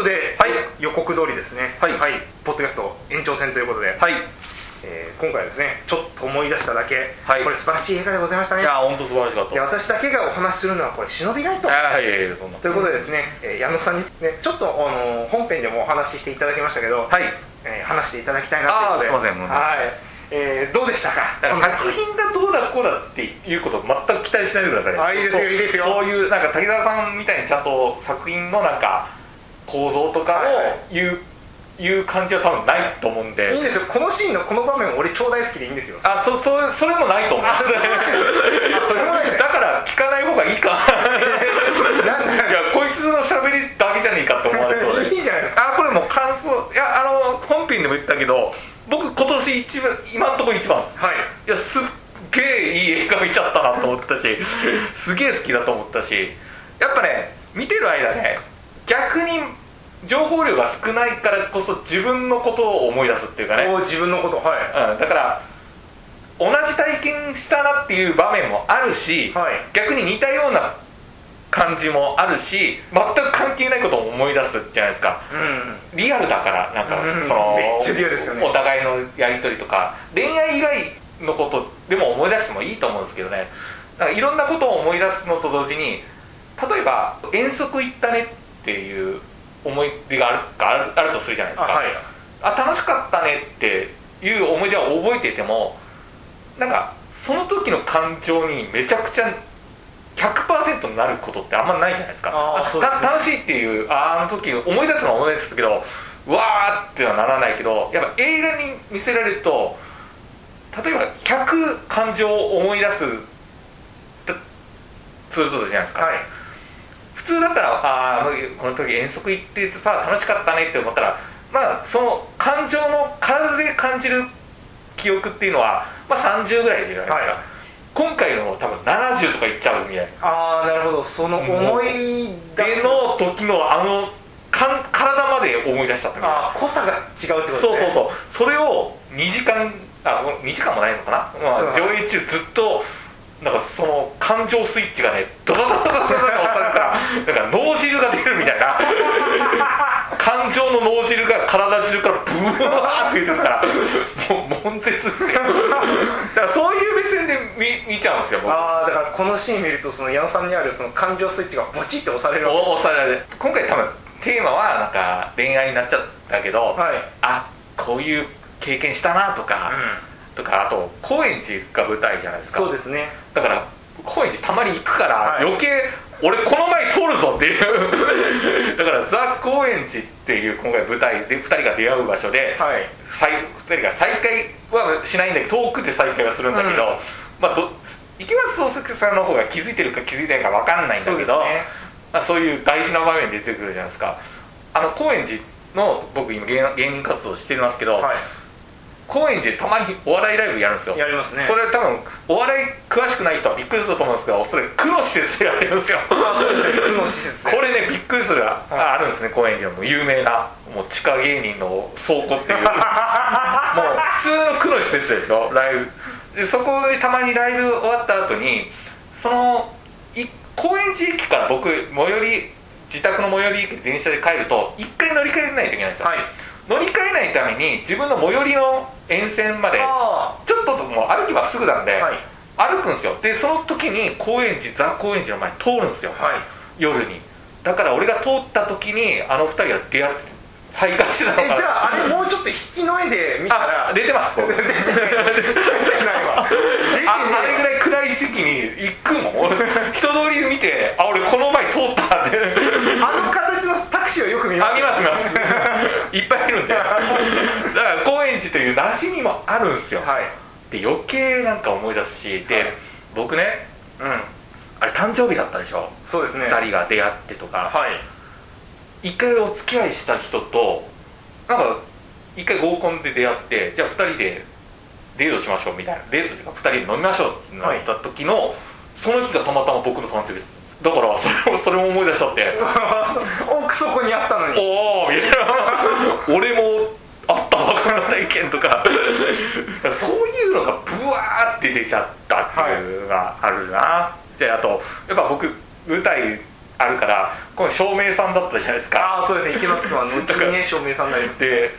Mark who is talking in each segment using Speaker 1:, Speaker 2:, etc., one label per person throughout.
Speaker 1: ことで、
Speaker 2: はい。
Speaker 1: 予告通りですね。
Speaker 2: はい。
Speaker 1: ポッドキャスト延長戦ということで、
Speaker 2: はい。
Speaker 1: えー今回はですねちょっと思い出しただけ、
Speaker 2: はい。
Speaker 1: これ素晴らしい映画でございましたね。
Speaker 2: いや本当素晴らしかった。
Speaker 1: いや私だけがお話しするのはこれ忍びないと。
Speaker 2: あいやいやいやそんな
Speaker 1: ということでですね、えー矢野さんにねちょっとあの本編でもお話ししていただきましたけど、
Speaker 2: はい。
Speaker 1: えー話していただきたいなということで
Speaker 2: あーすいませんもう
Speaker 1: はい、えーどうでしたか？
Speaker 2: 作品がどうだこうだっていうことを全く期待しないでください
Speaker 1: あいいですよいいですよ。
Speaker 2: そういうなんか滝沢さんみたいにちゃんと作品のなんか構造とか
Speaker 1: はいはい。
Speaker 2: を言う、いう感じは多分ないと思うんで。
Speaker 1: いいんですよ。このシーンのこの場面俺超大好きでいいんですよ。
Speaker 2: あそそそれもないと思う。
Speaker 1: あそれもないね。
Speaker 2: だから聞かない方がいいか。
Speaker 1: なんだ
Speaker 2: いやこいつの喋りだけじゃねえかって思われそうで。
Speaker 1: いいじゃないですか。
Speaker 2: あこれもう感想いやあの本編でも言ったけど僕今年一番今のところ一番です
Speaker 1: はい。
Speaker 2: いやすっげえいい映画見ちゃったなと思ったしすげえ好きだと思ったしやっぱね見てる間ね逆に情報量が少ないからこそ自分のことを思い出すっていうかね、
Speaker 1: お自分のことはい。
Speaker 2: うん、だから同じ体験したなっていう場面もあるし、
Speaker 1: はい。
Speaker 2: 逆に似たような感じもあるし全く関係ないことを思い出すじゃないですか。
Speaker 1: うん。
Speaker 2: リアルだからなんか
Speaker 1: うん。
Speaker 2: その
Speaker 1: めっちゃリアルですよね。
Speaker 2: お互いのやり取りとか恋愛以外のことでも思い出してもいいと思うんですけどね。なんかいろんなことを思い出すのと同時に例えば遠足行ったねっていう思い出があるかあるとするじゃないですか。
Speaker 1: あはい。
Speaker 2: あ楽しかったねっていう思い出は覚えててもなんかその時の感情にめちゃくちゃ100%になることってあんまないじゃないですか。
Speaker 1: すね。
Speaker 2: た楽しいっていうあの時思い出すのは思い出すけどうわーってはならないけどやっぱ映画に見せられると例えば100感情を思い出すたするとじゃないですか、
Speaker 1: はい。
Speaker 2: 普通だったらああこの時遠足行ってさ楽しかったねって思ったらまあその感情の体で感じる記憶っていうのは、まあ、30ぐらいじゃないですか、
Speaker 1: はい、
Speaker 2: 今回の多分70とかいっちゃうみたい。な
Speaker 1: ああなるほど。その思い出
Speaker 2: の時のあのかん体まで思い出しちゃったみたいな。
Speaker 1: 濃さが違うってことですね。
Speaker 2: そうそうそう。それを2時間あ2時間もないのかな、まあ、上映中ずっとなんかその感情スイッチがねドドドドドドなんか脳汁が出るみたいな。感情の脳汁が体中からブワーって出てるからもう悶絶ですよ。だからそういう目線で見見ちゃうんですよ僕。
Speaker 1: ああだからこのシーン見るとその矢野さんにあるその感情スイッチがボチって押されるわ
Speaker 2: お押される。今回多分テーマはなんか恋愛になっちゃったけど、
Speaker 1: けはい。
Speaker 2: あこういう経験したなとか、とかあと高円寺が舞台じゃないですか。
Speaker 1: そうですね。
Speaker 2: だから高円寺たまに行くから、
Speaker 1: はい。
Speaker 2: 余計俺この前通るぞっていう。だからザ・高円寺っていう今回舞台で2人が出会う場所で、
Speaker 1: はい。
Speaker 2: 再2人が再会はしないんだけど遠くで再会はするんだけど、
Speaker 1: うん。
Speaker 2: まあど池松壮亮さんの方が気づいてるか気づいてないか分かんないんだけど
Speaker 1: ね。
Speaker 2: まあ、そういう大事な場面で出てくるじゃないですか。あの高円寺の僕今芸芸人活動してますけど、
Speaker 1: は
Speaker 2: 高円寺でたまにお笑いライブやるんですよ。
Speaker 1: いやりますね。
Speaker 2: それ多分お笑い詳しくない人はびっくりすると思うんですけどそれ区の施設でやってるんですよ。
Speaker 1: あそうですね。区の施設で
Speaker 2: これねびっくりするああるんですね高円寺の有名なもう地下芸人の倉庫っていう。もう普通の区の施設ですよライブ。でそこでたまにライブ終わった後にそのい高円寺駅から僕最寄り自宅の最寄り駅で電車で帰ると一回乗り換えないといけないんですよ、
Speaker 1: はい
Speaker 2: 乗り換えないために自分の最寄りの沿線まで
Speaker 1: あ
Speaker 2: ちょっともう歩けばすぐなんで、
Speaker 1: はい。
Speaker 2: 歩くんですよ。でその時に高円寺ザ・高円寺の前通るんですよ、
Speaker 1: はい。
Speaker 2: 夜に。だから俺が通った時にあの二人が出会って再会してたのかな。
Speaker 1: えじゃああれもうちょっと引きの絵で見たら
Speaker 2: あ出てます。僕
Speaker 1: 出てないわ。
Speaker 2: あれぐらい暗い時期に行くもん 人通り見てあ俺この前通ったって
Speaker 1: あの形のタクシーをよく見ます。
Speaker 2: あ見ます見ます。いっぱいいるんで。だから高円寺という馴染みもあるんですよ。
Speaker 1: はい。
Speaker 2: で余計なんか思い出すしで、
Speaker 1: はい。
Speaker 2: 僕ね
Speaker 1: うん。
Speaker 2: あれ誕生日だったでしょ？
Speaker 1: そうですね。
Speaker 2: 2人が出会ってとか、
Speaker 1: はい。
Speaker 2: 一回お付き合いした人となんか一回合コンで出会ってじゃあ2人でデートしましょうみたいな。デートっていうか2人で飲みましょうってなった時の、その日がたまたま僕の誕生日だからそれをそれも思い出しちゃって。
Speaker 1: 奥底にあったのに。
Speaker 2: おおみたいな。俺もあったわこんな体験とか。そういうのがブワーって出ちゃったっていうのがあるな、であとやっぱ僕舞台あるからこの照明さんだったじゃないですか。
Speaker 1: ああそうですね。池松君は後にね照明さんになります
Speaker 2: で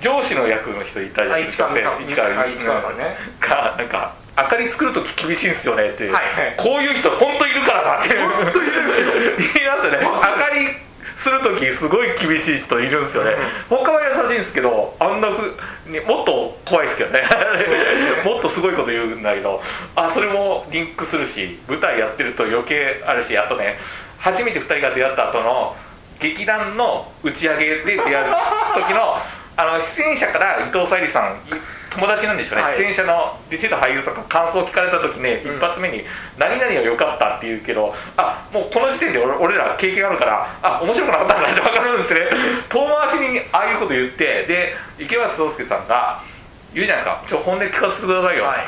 Speaker 2: 上司の役の人いたじゃないですか。
Speaker 1: あ市川さんね。
Speaker 2: がなんか明かり作る時厳しいんですよねっていう、
Speaker 1: はいはい。
Speaker 2: こういう人本当いるからなっていう。
Speaker 1: 本当いるんですよ。
Speaker 2: 言いますよね。明かりする時すごい厳しい人いるんですよね。他は優しいんですけどあんなふにもっと怖いですけどね。もっとすごいこと言うんだけどあそれもリンクするし舞台やってると余計あるしあとね初めて2人が出会った後の劇団の打ち上げで出会う時のあの出演者から伊藤沙莉さん友達なんでしょうね、
Speaker 1: はい。
Speaker 2: 出演者の出てた俳優さんから感想を聞かれた時ね、
Speaker 1: うん。
Speaker 2: 一発目に「何々が良かった」って言うけどあもうこの時点で俺俺ら経験あるからあ面白くなかったんだって分かるんですね。遠回しにああいうこと言ってで池松壮亮さんが言うじゃないですか。ちょ本音聞かせてくださいよ、
Speaker 1: はい。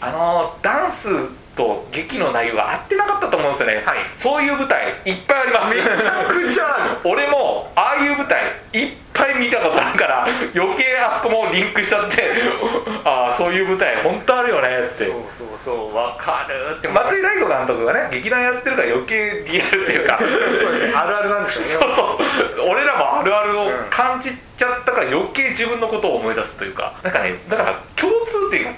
Speaker 2: あのダンスと劇の内容が合ってなかったと思うんですよね、
Speaker 1: はい。
Speaker 2: そういう舞台いっぱいあります。
Speaker 1: めちゃくちゃある。
Speaker 2: 俺もああいう舞台いっぱい見たことあるから余計あそこもリンクしちゃって ああそういう舞台本当あるよねって。
Speaker 1: そうそうそうわかるって
Speaker 2: 松井大悟監督がね劇団やってるから余計リアルっていうか。
Speaker 1: そうですねあるあるなんでしょうね。
Speaker 2: そうそう俺らもあるあるを感じちゃったから余計自分のことを思い出すというか。なんかねだから共通点が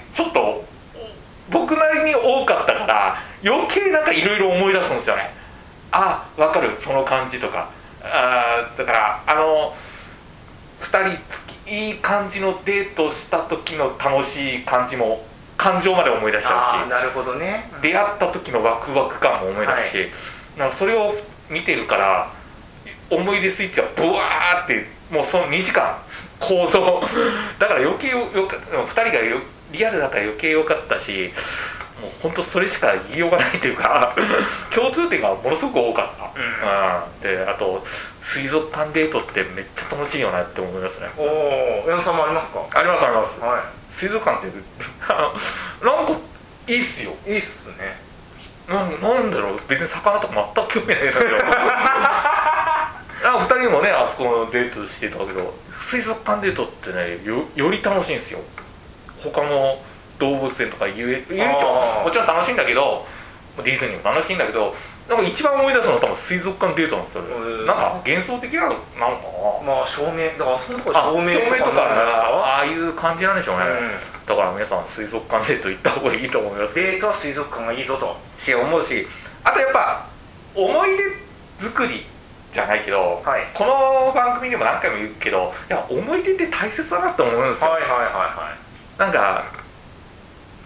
Speaker 2: に多かったから余計なんかいろいろ思い出すんですよね。あ分かる。その感じとか。あーだからあの2人いい感じのデートした時の楽しい感じも感情まで思い出しちゃうし
Speaker 1: なるほどね。
Speaker 2: 出会った時のワクワク感も思い出すし、なんかそれを見てるから思い出スイッチはブワーってもうその2時間構造。だから余計よよか2人がよリアルだから余計良かったしもう本当それしか言いようがないというか 共通点がものすごく多かった、うん。であと水族館デートってめっちゃ楽しいよなって思いますね。
Speaker 1: おお矢野さんもありますか？
Speaker 2: ありますあります。
Speaker 1: は
Speaker 2: 水族館って あのなんかいいっすよ。
Speaker 1: いいいっすね。
Speaker 2: なんなんだろう。別に魚とか全く興味ないんだけど。あ2人もねあそこのデートしてたけど水族館デートってねよより楽しいんですよ。他の動物園とか遊園地は
Speaker 1: あー。
Speaker 2: もちろん楽しいんだけどディズニーも楽しいんだけどなんか一番思い出すのは多分水族館デートなんですよなんか幻想的なのなのかな。
Speaker 1: まあ照明だからあそこのとこ
Speaker 2: あ
Speaker 1: 照明
Speaker 2: 照明とか
Speaker 1: なんじゃないです
Speaker 2: ああいう感じなんでしょうね、
Speaker 1: う
Speaker 2: だから皆さん水族館デート行った方がいいと思います。
Speaker 1: デートは水族館がいいぞと。
Speaker 2: し思うしあとやっぱ思い出作りじゃないけど、
Speaker 1: はい。
Speaker 2: この番組でも何回も言うけどいや思い出って大切だなって思うんですよ、
Speaker 1: はいはいは
Speaker 2: なんか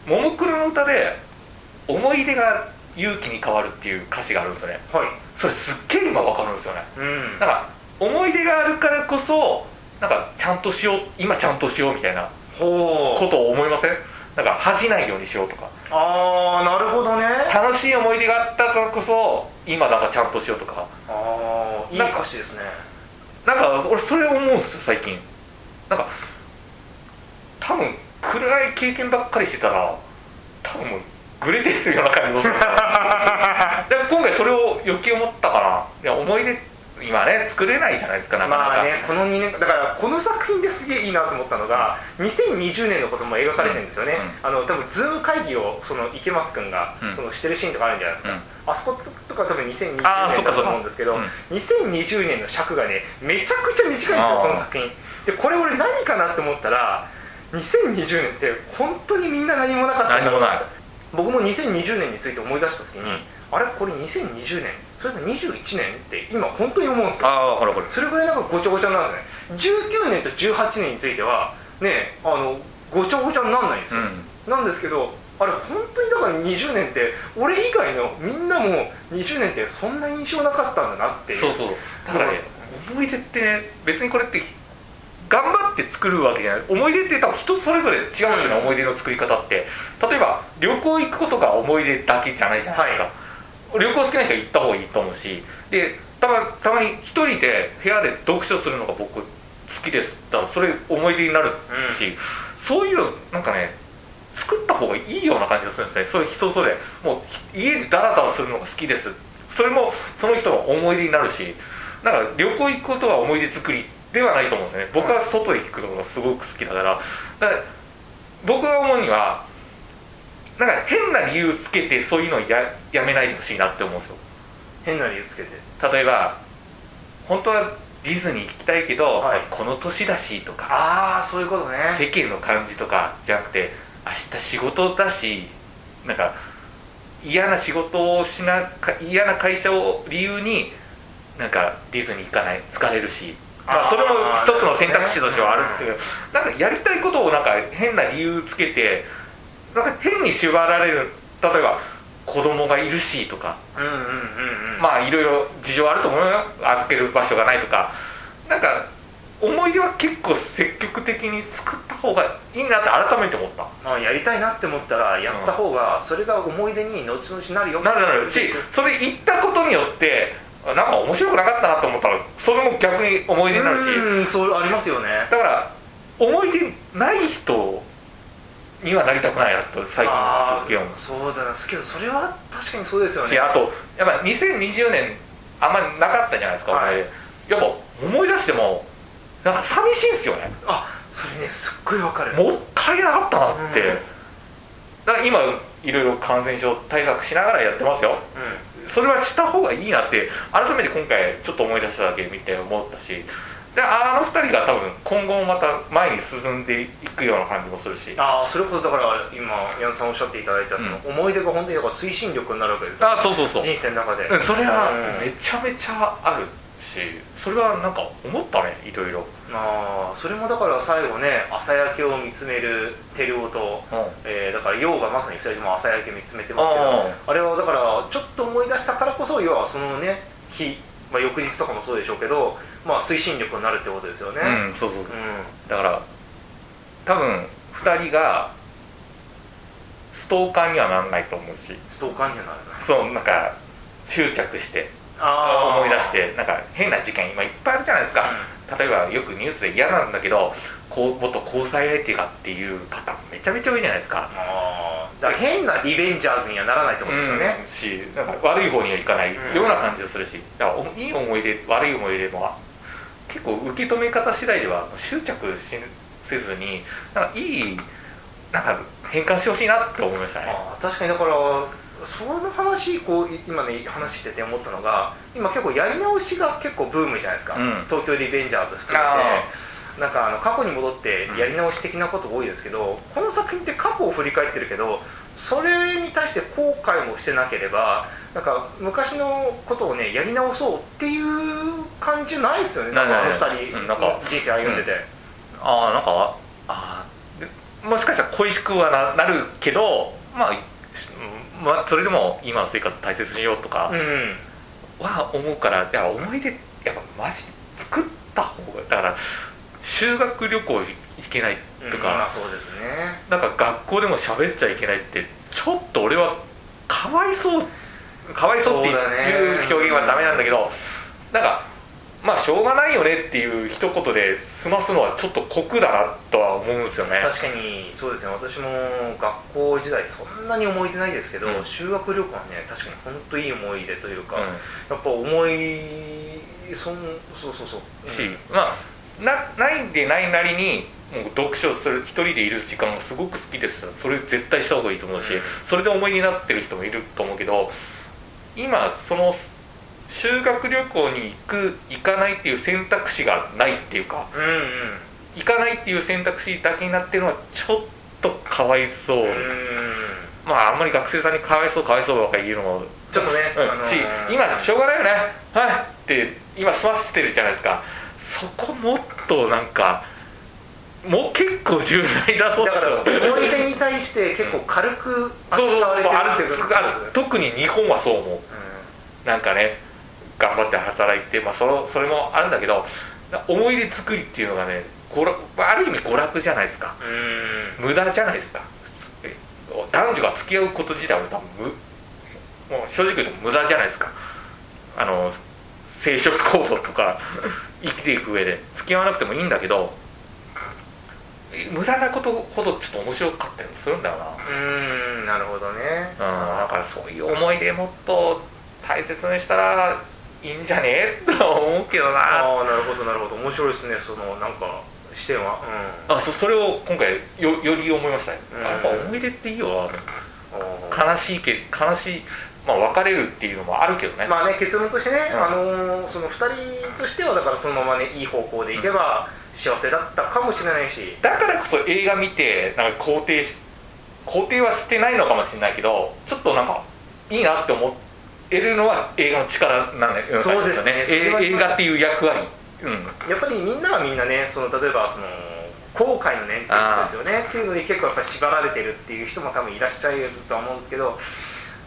Speaker 2: ももクロの歌で「思い出が勇気に変わる」っていう歌詞があるんですよね。
Speaker 1: いはい。はい
Speaker 2: それすっげえ今わかるんですよね。
Speaker 1: うん。
Speaker 2: なんか思い出があるからこそなんかちゃんとしよう今ちゃんとしようみたいなことを思いません？なんか恥じないようにしようとか。
Speaker 1: ああなるほどね。
Speaker 2: 楽しい思い出があったからこそ今なんかちゃんとしようとか。
Speaker 1: ああいい歌詞ですね。
Speaker 2: なんか俺それ思うんですよ最近。なんか多分暗い経験ばっかりしてたら多分もうグレてるような感じ で今回それを余計思ったかないや思い出今ね作れないじゃないですかなかなか、
Speaker 1: まあねこの2年だからこの作品ですげえいいなと思ったのが2020年のことも描かれてるんですよね、あの多分ズーム会議をその池松君が
Speaker 2: うん。
Speaker 1: そのしてるシーンとかあるんじゃないですか、
Speaker 2: うん。
Speaker 1: あそことか多分2020年だと思うんですけど、
Speaker 2: そっか
Speaker 1: 2020年の尺がねめちゃくちゃ短いんですよこの作品。でこれ俺何かなって思ったら2020年って本当にみんな何もなかった。
Speaker 2: 何もない。
Speaker 1: 僕も2020年について思い出した時に、
Speaker 2: うん。
Speaker 1: あれ？これ2020年？それが21年？って今本当に思うんですよ。
Speaker 2: ああ分かる分かる。
Speaker 1: それぐらいなんかごちゃごちゃなんですね。19年と18年についてはねあのごちゃごちゃになんないんですよ、なんですけどあれ本当にだから20年って俺以外のみんなも20年ってそんな印象なかったんだなっていう。
Speaker 2: そうそう。だからね思い出ってね別にこれって頑張って作るわけじゃない。思い出って多分人それぞれ違うんですよね、
Speaker 1: うん。
Speaker 2: 思い出の作り方って。例えば旅行行くことが思い出だけじゃないじゃないですか、旅行好きな人は行った方がいいと思うし。でたまたまに一人で部屋で読書するのが僕好きです。だそれ思い出になるし、そういうのなんかね作った方がいいような感じがするんですね。そういう人それ。もう家でダラダラするのが好きです。それもその人の思い出になるし。なんか旅行行くことは思い出作りではないと思うんですね。僕は外で聞くのがすごく好きだから。だから僕が思うにはなんか変な理由つけてそういうのをややめないでほしいなって思うんですよ。
Speaker 1: 変な理由つけて？
Speaker 2: 例えば本当はディズニー行きたいけど、
Speaker 1: はい。
Speaker 2: この年だしとか
Speaker 1: ああそういうことね。
Speaker 2: 世間の感じとかじゃなくて明日仕事だしなんか嫌な仕事をしなか嫌な会社を理由になんかディズニー行かない疲れるしまあ、それも一つの選択肢としてはあるっていう。なんかやりたいことをなんか変な理由つけてなんか変に縛られる。例えば子供がいるしとか。
Speaker 1: うんうんうんうん。
Speaker 2: まあいろいろ事情あると思うよ。預ける場所がないとか。なんか思い出は結構積極的に作った方がいいなって改めて思った。
Speaker 1: まあ、やりたいなって思ったらやった方がそれが思い出に後々なるよ。
Speaker 2: なるなる。しそれ言ったことによってなんか面白くなかったなと思ったらそれも逆に思い出になるし。
Speaker 1: うんそうありますよね。
Speaker 2: だから思い出ない人にはなりたくないなと最近
Speaker 1: あ
Speaker 2: すっげえ思う。
Speaker 1: あそうだな。けどそれは確かにそうですよね。
Speaker 2: しあとやっぱ2020年あんまりなかったじゃないですか、
Speaker 1: はい。
Speaker 2: やっぱ思い出してもなんか寂しいんですよね。
Speaker 1: あそれねすっごいわかる。
Speaker 2: もったいなかったなって、
Speaker 1: うん。
Speaker 2: だから今いろいろ感染症対策しながらやってますよ。
Speaker 1: う
Speaker 2: それはした方がいいなって改めて今回ちょっと思い出しただけ見て思ったしであの二人が多分今後もまた前に進んでいくような感じもするし。
Speaker 1: んああそれこそだから今矢野さんおっしゃっていただいたその思い出が本当にだから推進力になるわけですよ。
Speaker 2: あそうそうそう。
Speaker 1: 人生の中で。
Speaker 2: うんそれは
Speaker 1: うん。
Speaker 2: めちゃめちゃあるしそれはなんか思ったねいろいろ。
Speaker 1: ああそれもだから最後ね朝焼けを見つめる照夫と、
Speaker 2: うん。
Speaker 1: えーだから陽がまさに2人とも朝焼け見つめてますけど
Speaker 2: あ
Speaker 1: あれはだからちょっと思い出したからこそ要はそのね日、まあ、翌日とかもそうでしょうけど、まあ、推進力になるってことですよね。
Speaker 2: うんそうそう。
Speaker 1: うん。
Speaker 2: だから多分2人がストーカーにはならないと思うし。
Speaker 1: ストーカーにはなるな
Speaker 2: そうなんか執着して思い出してなんか変な事件今いっぱいあるじゃないですか、例えばよくニュースで嫌なんだけどこう元交際相手がっていうパターンめちゃめちゃ多いじゃないですか。
Speaker 1: だから変なリベンジャーズにはならないってことですよね、
Speaker 2: うんしなんか悪い方にはいかないよ
Speaker 1: うん
Speaker 2: うな感じがするしだからおいい思い出悪い思い出も結構受け止め方次第では執着しせずになんかいいなんか変換してほしいなって思いましたね
Speaker 1: 確かにだからその話こうい今ね話してて思ったのが今結構やり直しが結構ブームじゃないですか、
Speaker 2: うん。
Speaker 1: 東京リベンジャーズ含め
Speaker 2: あ
Speaker 1: てなんかあの過去に戻ってやり直し的なこと多いですけど、この作品って過去を振り返ってるけどそれに対して後悔もしてなければなんか昔のことをねやり直そうっていう感じないですよね。
Speaker 2: ないない
Speaker 1: あの
Speaker 2: ない
Speaker 1: 二人
Speaker 2: うんなんか。
Speaker 1: 人生歩んでて、
Speaker 2: ああなんかあーでもしかしたら恋しくはななるけどまあ、うんまあ、それでも今の生活大切にしようとか
Speaker 1: うん
Speaker 2: は思うからいや思い出やっぱマジ作った方がだから修学旅行行けないと
Speaker 1: うんま
Speaker 2: か
Speaker 1: あ、そうですね。
Speaker 2: なんか学校でも喋っちゃいけないってちょっと俺はかわいそうかわいそうっていう表現はダメなんだけどなんかまあしょうがないよねっていう一言で済ますのはちょっと酷だなとは思うんですよね。
Speaker 1: 確かにそうですね。私も学校時代そんなに思い出ないですけど、
Speaker 2: うん。
Speaker 1: 修学旅行はね確かに本当いい思い出というか、
Speaker 2: うん。
Speaker 1: やっぱ思いそんそうそうそう、
Speaker 2: し、
Speaker 1: うん。
Speaker 2: まあなないんでないなりにもう読書する一人でいる時間がすごく好きです。それ絶対した方がいいと思うし、
Speaker 1: うん。
Speaker 2: それで思い出になってる人もいると思うけど今その修学旅行に行く行かないっていう選択肢がないっていうか
Speaker 1: うんうん。
Speaker 2: 行かないっていう選択肢だけになってるのはちょっとかわいそう、
Speaker 1: うん。
Speaker 2: まああんまり学生さんにかわいそうかわいそうばっかり言うのも
Speaker 1: ちょっとね、
Speaker 2: うん。
Speaker 1: あのー。
Speaker 2: し今しょうがないよね。はい。って今済ませてるじゃないですか。そこもっとなんかもう結構重大だぞ
Speaker 1: だから
Speaker 2: と
Speaker 1: 思い出に対して結構軽く扱
Speaker 2: そうそうそう
Speaker 1: われてる
Speaker 2: ある
Speaker 1: っていう。こと
Speaker 2: ある特に日本はそう思う。
Speaker 1: う
Speaker 2: なんかね頑張って働いて、まあ、そのそれもあるんだけど思い出作りっていうのがね娯楽ある意味娯楽じゃないですか。無駄じゃないですか。え男女が付き合うこと自体は多分無もう正直言うと無駄じゃないですか。あの生殖行動とか 生きていく上で。付き合わなくてもいいんだけどえ無駄なことほどちょっと面白かったりもするんだよな。
Speaker 1: うんなるほどね。
Speaker 2: うんなんかそういう思い出もっと大切にしたらいいんじゃねえ？とは思うけどな。
Speaker 1: ああなるほどなるほど。面白いですねそのなんか視点は。うん。
Speaker 2: あそそれを今回よより思いましたね、
Speaker 1: うん。
Speaker 2: やっぱ思い出っていいよな。悲しいけ悲しいまあ、別れるっていうのもあるけどね。
Speaker 1: まあね結論としてね、
Speaker 2: うん。
Speaker 1: あのーその2人としてはだからそのままねいい方向でいけば幸せだったかもしれないし、
Speaker 2: だからこそ映画見てなんか肯定し肯定はしてないのかもしれないけどちょっとなんかいいなって思えるのは映画の力なんだよ
Speaker 1: そうですね。
Speaker 2: 映画っていう役割。うん。
Speaker 1: やっぱりみんなはみんなねその例えばその後悔の念っていうことですよねっていうのに結構やっぱり縛られてるっていう人も多分いらっしゃるとは思うんですけど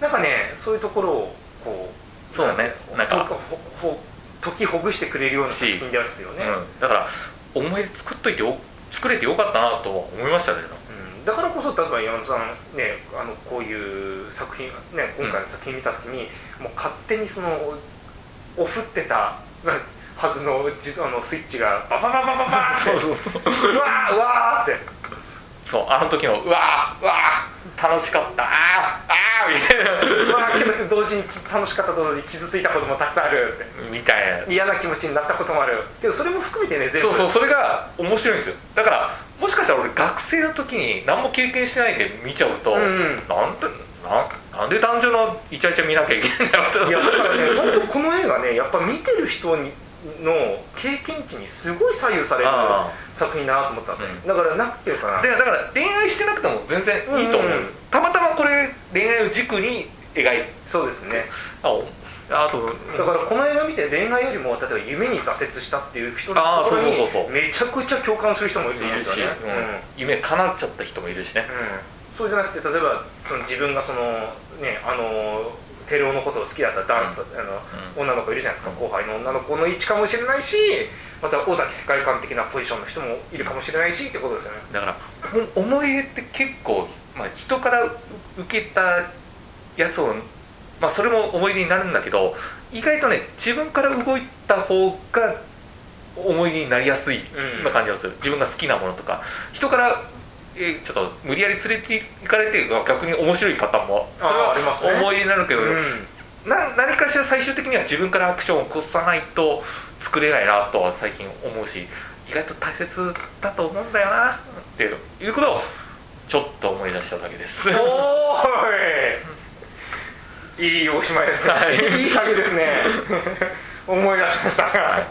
Speaker 1: なんかねそういうところをこう
Speaker 2: そうだね。なんか
Speaker 1: ほほほ解きほぐしてくれるような作品ですよね、
Speaker 2: うん、だから思い出作っといてよ作れてよかったなとは思いましたけど。
Speaker 1: うんだからこそ例えば山田さんねあのこういう作品ね今回の作品見た時に、もう勝手にそのオフってたなはずのじあのスイッチがババババババーって
Speaker 2: そうそう
Speaker 1: う。わーうわーって。
Speaker 2: そうあの時のうわーうわー楽しかったあーあーみたいな。
Speaker 1: けど同時に楽しかったと同時に傷ついたこともたくさんある
Speaker 2: みたいな
Speaker 1: 嫌な気持ちになったこともある。けどそれも含めてね全部
Speaker 2: そう。そうそれが面白いんですよ。だからもしかしたら俺学生の時に何も経験してないで見ちゃうと、
Speaker 1: うんうん。
Speaker 2: なんでななんで男女のイチャイチャ見なきゃいけないんだろうと。
Speaker 1: いやだからね本当この映画ねやっぱ見てる人にの経験値にすごい左右される
Speaker 2: あ
Speaker 1: 作品だなと思ったんですよ、
Speaker 2: うん。
Speaker 1: だからなくていうかな
Speaker 2: でだから恋愛してなくても全然いいと思う、
Speaker 1: うん。うん
Speaker 2: たまたまこれ恋愛を軸に描い
Speaker 1: そうですね。
Speaker 2: あと
Speaker 1: だからこの映画見て恋愛よりも例えば夢に挫折したっていう人のところに
Speaker 2: そうそうそうそう。
Speaker 1: めちゃくちゃ共感する人もいると思うん。ですよね
Speaker 2: うん。夢叶っちゃった人もいるしね。
Speaker 1: うん。そうじゃなくて例えばその自分がそのねあのテレオのことを好きだったダンス、あの女の子いるじゃないですか、後輩の女の子の位置かもしれないしまた尾崎世界観的なポジションの人もいるかもしれないしってことですよね。
Speaker 2: だからお思い出って結構、まあ、人から受けたやつを、まあ、それも思い出になるんだけど意外とね自分から動いた方が思い出になりやすい
Speaker 1: うん。
Speaker 2: な感じがする、自分が好きなものとか人からえーちょっと無理やり連れて行かれて逆に面白い方もそれ
Speaker 1: あーありますね。
Speaker 2: は思い出になるけど、
Speaker 1: うん。
Speaker 2: な何かしら最終的には自分からアクションを起こさないと作れないなとは最近思うし意外と大切だと思うんだよなっていうことをちょっと思い出しただけです。
Speaker 1: い。いいおしまいですね、
Speaker 2: はい。
Speaker 1: い、い下げですね。思い出しました、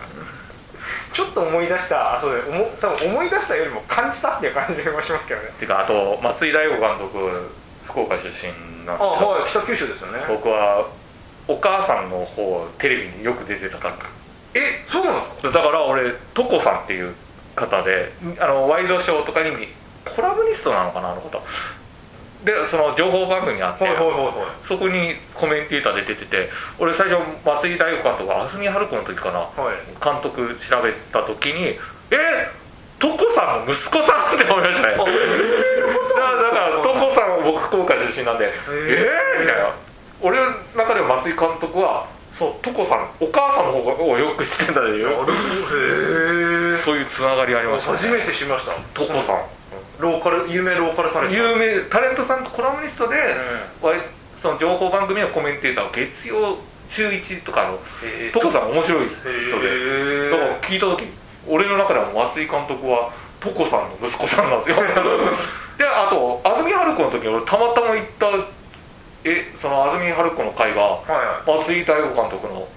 Speaker 1: ちょっと思い出したあそうだ思多分思い出したよりも感じたっていう感じもしますけどね。
Speaker 2: てかあと松井大悟監督福岡出身なん
Speaker 1: あ
Speaker 2: で。すけど
Speaker 1: はい北九州ですよね。
Speaker 2: 僕はお母さんの方テレビによく出てたから
Speaker 1: えそうなんですか？
Speaker 2: だから俺トコさんっていう方であのワイドショーとかにコラムニストなのかなあの方でその情報番組があって、
Speaker 1: はいはいはいはい。
Speaker 2: そこにコメンテーターで出てて俺最初松井大悟監督が安住春子の時かな
Speaker 1: はい。
Speaker 2: 監督調べた時にえトコさんの息子さんって思いましたね。だ
Speaker 1: あ
Speaker 2: か？らだからトコさんは僕福岡出身なんでえー、みたいな。俺の中では松井監督はそうトコさんお母さんの方をよく知ってんだという。
Speaker 1: へえ
Speaker 2: そういうつながりありました、ね、
Speaker 1: 初めて知りました。
Speaker 2: トコさん
Speaker 1: ローカル有名ローカルタレント。
Speaker 2: 有名タレントさんとコラムニストで、わいその情報番組のコメンテーターを月曜週1とかの
Speaker 1: へー。
Speaker 2: トコさん面白い人
Speaker 1: へ
Speaker 2: で
Speaker 1: ー。
Speaker 2: だから聞いた時俺の中では松井監督はトコさんの息子さんなんですよ。であと安住春子の時に俺たまたま行ったえその安住春子の会が
Speaker 1: はいはい。
Speaker 2: 松井大悟監督の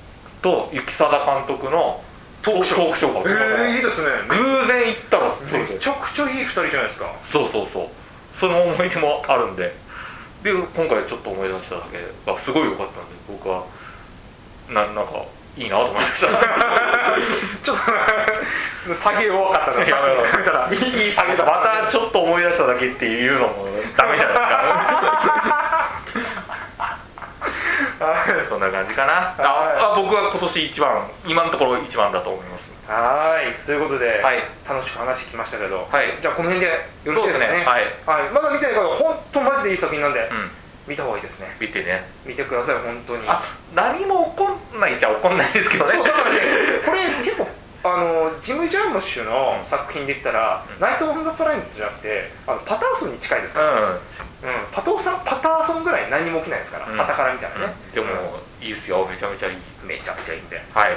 Speaker 2: と雪貞監督の
Speaker 1: トークショー
Speaker 2: トークショー
Speaker 1: えいいですね。
Speaker 2: 偶然行ったら
Speaker 1: めちゃくちゃいい二人じゃないですか。
Speaker 2: そうそうそう。その思い出もあるんで。で今回ちょっと思い出しただけがすごい良かったんで僕はななんかいいなと思いました。
Speaker 1: ちょっと下げ弱かったなさ。っき比べたら。いいいい下げだ
Speaker 2: またちょっと思い出しただけっていうのもダメじゃないですか そんな感じかな。ああ僕は今年一番今のところ一番だと思います。
Speaker 1: はい。ということで、
Speaker 2: はい。
Speaker 1: 楽しく話きましたけど、
Speaker 2: はい。
Speaker 1: じゃあこの辺でよろしいですかね？
Speaker 2: ね。はい。
Speaker 1: はい、まだ見てない方は本当マジでいい作品なんで、
Speaker 2: うん。
Speaker 1: 見た方がいいですね。
Speaker 2: 見てね。
Speaker 1: 見てください本当に。
Speaker 2: あ何も起こんないじゃ起こんないですけどね。
Speaker 1: これ結構あのジム・ジャームッシュの作品で言ったら「ナイト・オン・ザ・プラネット」じゃなくてあのパターソンに近いですから、うん
Speaker 2: うん。
Speaker 1: パトーさんパターソンぐらい何にも起きないですから、
Speaker 2: うん。
Speaker 1: パタからみたいなね、
Speaker 2: でもいいっすよ。めちゃめちゃいい。
Speaker 1: めちゃくちゃいいんで。
Speaker 2: はい。
Speaker 1: はい。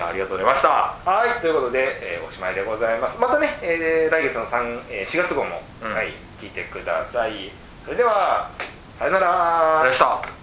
Speaker 2: ありがとうございました。
Speaker 1: はい、ということで、えーおしまいでございます。またね、えー来月の3、えー4月号も、
Speaker 2: うん。
Speaker 1: はい、聞いてください。それでは、さよなら。
Speaker 2: ありがとうございました